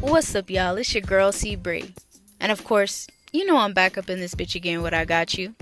What's up, y'all? It's your girl C Bree. And of course, you know I'm back up in this bitch again what I got you.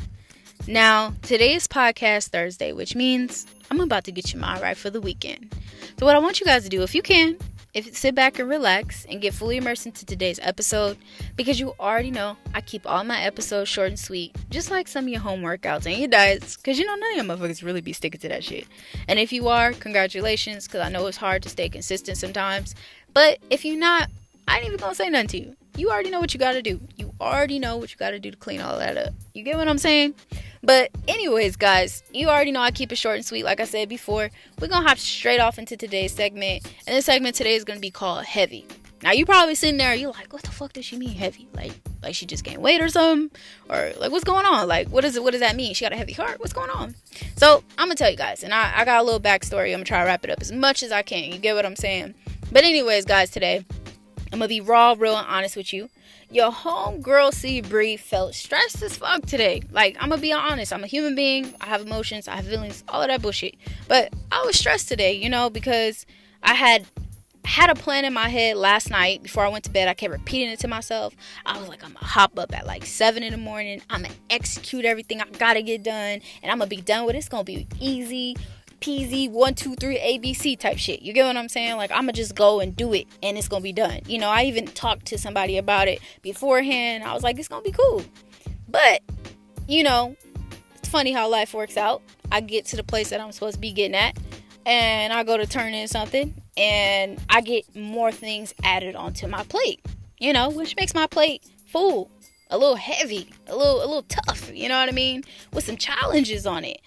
Now, today is podcast Thursday, which means I'm about to get your mind right for the weekend. So what I want you guys to do, if you can, if sit back and relax and get fully immersed into today's episode because you already know I keep all my episodes short and sweet, just like some of your home workouts and your diets, because you know none of your motherfuckers really be sticking to that shit. And if you are, congratulations, because I know it's hard to stay consistent sometimes. But if you're not, I ain't even gonna say nothing to you. You already know what you gotta do. You already know what you gotta do to clean all that up. You get what I'm saying? But, anyways, guys, you already know I keep it short and sweet. Like I said before, we're gonna hop straight off into today's segment. And this segment today is gonna be called Heavy. Now, you probably sitting there, you're like, what the fuck does she mean heavy? Like, like she just gained weight or something? Or, like, what's going on? Like, what is it? What does that mean? She got a heavy heart? What's going on? So, I'm gonna tell you guys, and I, I got a little backstory. I'm gonna try to wrap it up as much as I can. You get what I'm saying? But, anyways, guys, today, I'm gonna be raw, real, and honest with you. Your homegirl C Bree felt stressed as fuck today. Like, I'm gonna be honest, I'm a human being, I have emotions, I have feelings, all of that bullshit. But I was stressed today, you know, because I had had a plan in my head last night before I went to bed. I kept repeating it to myself. I was like, I'm gonna hop up at like seven in the morning. I'm gonna execute everything I gotta get done, and I'm gonna be done with it. It's gonna be easy peasy one two three abc type shit. You get what i'm saying? Like i'm gonna just go and do it and it's gonna be done. You know i even talked to somebody about it beforehand. I was like it's gonna be cool. But you know it's funny how life works out. I get to the place that i'm supposed to be getting at and i go to turn in something and i get more things added onto my plate you know which makes my plate full a little heavy a little a little tough you know what i mean? With some challenges on it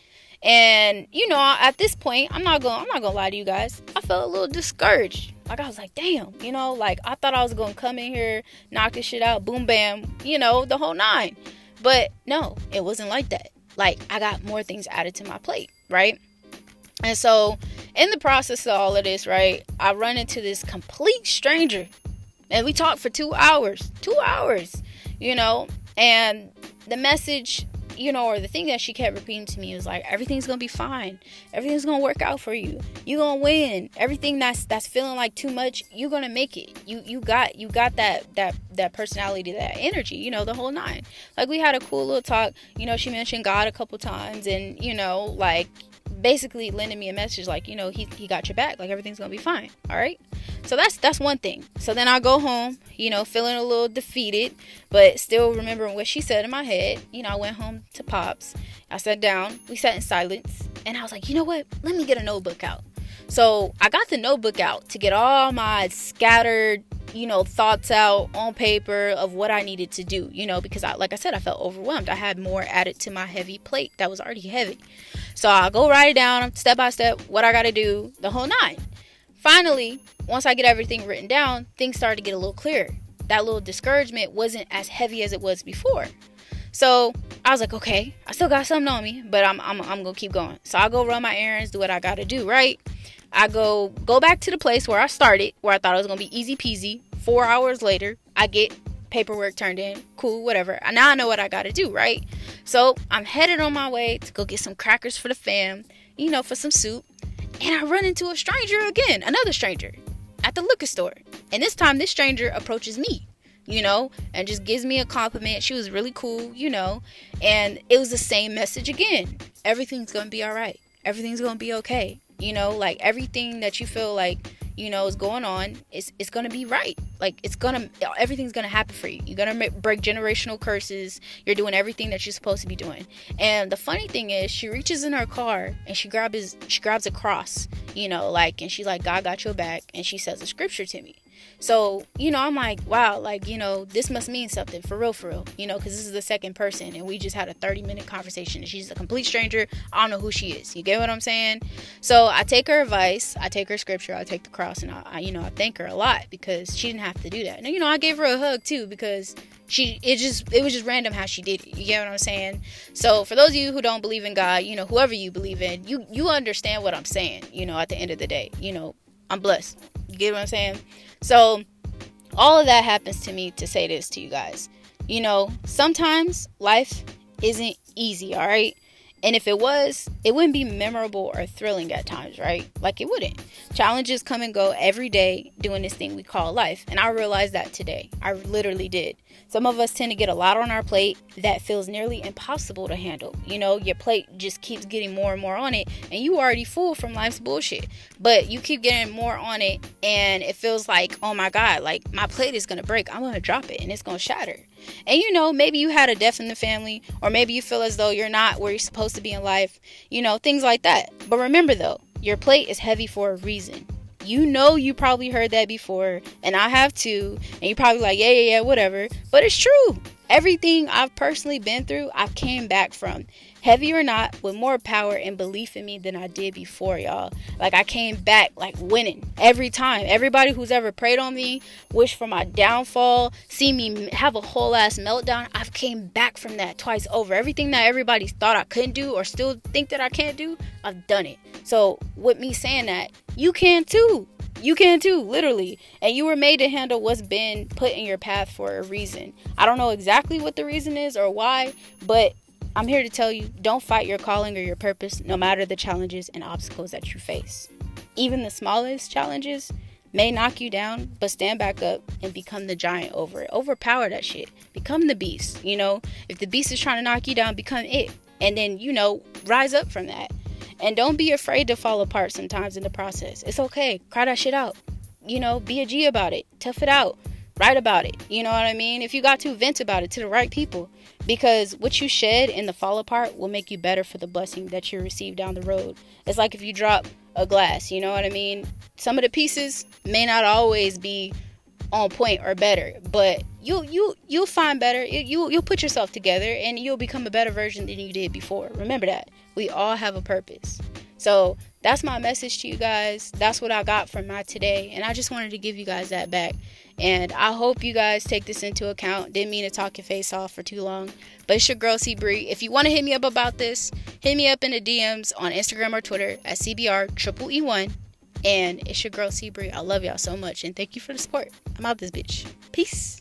and you know, at this point, I'm not gonna, I'm not gonna lie to you guys. I felt a little discouraged. Like I was like, damn, you know, like I thought I was gonna come in here, knock this shit out, boom, bam, you know, the whole nine. But no, it wasn't like that. Like I got more things added to my plate, right? And so, in the process of all of this, right, I run into this complete stranger, and we talked for two hours, two hours, you know, and the message you know, or the thing that she kept repeating to me was like, everything's gonna be fine. Everything's gonna work out for you. You're gonna win. Everything that's that's feeling like too much, you're gonna make it. You you got you got that that that personality, that energy. You know, the whole nine. Like we had a cool little talk. You know, she mentioned God a couple times, and you know, like basically lending me a message like you know he, he got your back like everything's gonna be fine all right? So that's that's one thing. So then i go home you know feeling a little defeated but still remembering what she said in my head. You know i went home to pops. I sat down we sat in silence and i was like you know what? Let me get a notebook out. So i got the notebook out to get all my scattered you know thoughts out on paper of what i needed to do you know because i like i said i felt overwhelmed. I had more added to my heavy plate that was already heavy so i go write it down step by step what i gotta do the whole nine finally once i get everything written down things started to get a little clearer that little discouragement wasn't as heavy as it was before so I was like, okay, I still got something on me, but I'm, I'm, I'm gonna keep going. So I go run my errands, do what I gotta do, right? I go go back to the place where I started, where I thought it was gonna be easy peasy. Four hours later, I get paperwork turned in. Cool, whatever. Now I know what I gotta do, right? So I'm headed on my way to go get some crackers for the fam, you know, for some soup. And I run into a stranger again, another stranger, at the liquor store. And this time, this stranger approaches me, you know, and just gives me a compliment. She was really cool, you know, and it was the same message again. Everything's gonna be all right. Everything's gonna be okay you know like everything that you feel like you know is going on it's, it's gonna be right. Like it's gonna everything's gonna happen for you. You're gonna break generational curses. You're doing everything that you're supposed to be doing. And the funny thing is she reaches in her car and she grabs she grabs a cross you know like and she's like god got your back and she says a scripture to me so, you know, I'm like, wow, like, you know, this must mean something for real, for real, you know, because this is the second person and we just had a 30 minute conversation and she's a complete stranger. I don't know who she is. You get what I'm saying? So I take her advice, I take her scripture, I take the cross, and I, I you know, I thank her a lot because she didn't have to do that. And, you know, I gave her a hug too because she it just it was just random how she did it you get what i'm saying so for those of you who don't believe in god you know whoever you believe in you you understand what i'm saying you know at the end of the day you know i'm blessed get what i'm saying so, all of that happens to me to say this to you guys. You know, sometimes life isn't easy, all right? And if it was, it wouldn't be memorable or thrilling at times, right? Like it wouldn't. Challenges come and go every day doing this thing we call life. And I realized that today. I literally did. Some of us tend to get a lot on our plate that feels nearly impossible to handle. You know, your plate just keeps getting more and more on it, and you already full from life's bullshit. But you keep getting more on it, and it feels like, oh my God, like my plate is gonna break. I'm gonna drop it and it's gonna shatter. And you know, maybe you had a death in the family, or maybe you feel as though you're not where you're supposed to be in life, you know, things like that. But remember though, your plate is heavy for a reason. You know you probably heard that before and i have too and you're probably like yeah yeah yeah whatever. But it's true. Everything i've personally been through i've came back from heavy or not with more power and belief in me than i did before y'all like i came back like winning every time everybody who's ever prayed on me wished for my downfall see me have a whole ass meltdown i've came back from that twice over everything that everybody thought i couldn't do or still think that i can't do i've done it so with me saying that you can too. You can too, literally. And you were made to handle what's been put in your path for a reason. I don't know exactly what the reason is or why, but I'm here to tell you don't fight your calling or your purpose, no matter the challenges and obstacles that you face. Even the smallest challenges may knock you down, but stand back up and become the giant over it. Overpower that shit. Become the beast. You know, if the beast is trying to knock you down, become it. And then, you know, rise up from that. And don't be afraid to fall apart sometimes in the process. It's okay. Cry that shit out. You know, be a G about it. Tough it out. Write about it. You know what I mean? If you got to, vent about it to the right people. Because what you shed in the fall apart will make you better for the blessing that you receive down the road. It's like if you drop a glass, you know what I mean? Some of the pieces may not always be on point or better but you you you'll find better you you'll put yourself together and you'll become a better version than you did before remember that we all have a purpose so that's my message to you guys that's what i got from my today and i just wanted to give you guys that back and i hope you guys take this into account didn't mean to talk your face off for too long but it's your girl c Bree. if you want to hit me up about this hit me up in the dms on instagram or twitter at cbr triple e1 and it's your girl C Bree. I love y'all so much and thank you for the support. I'm out this bitch. Peace.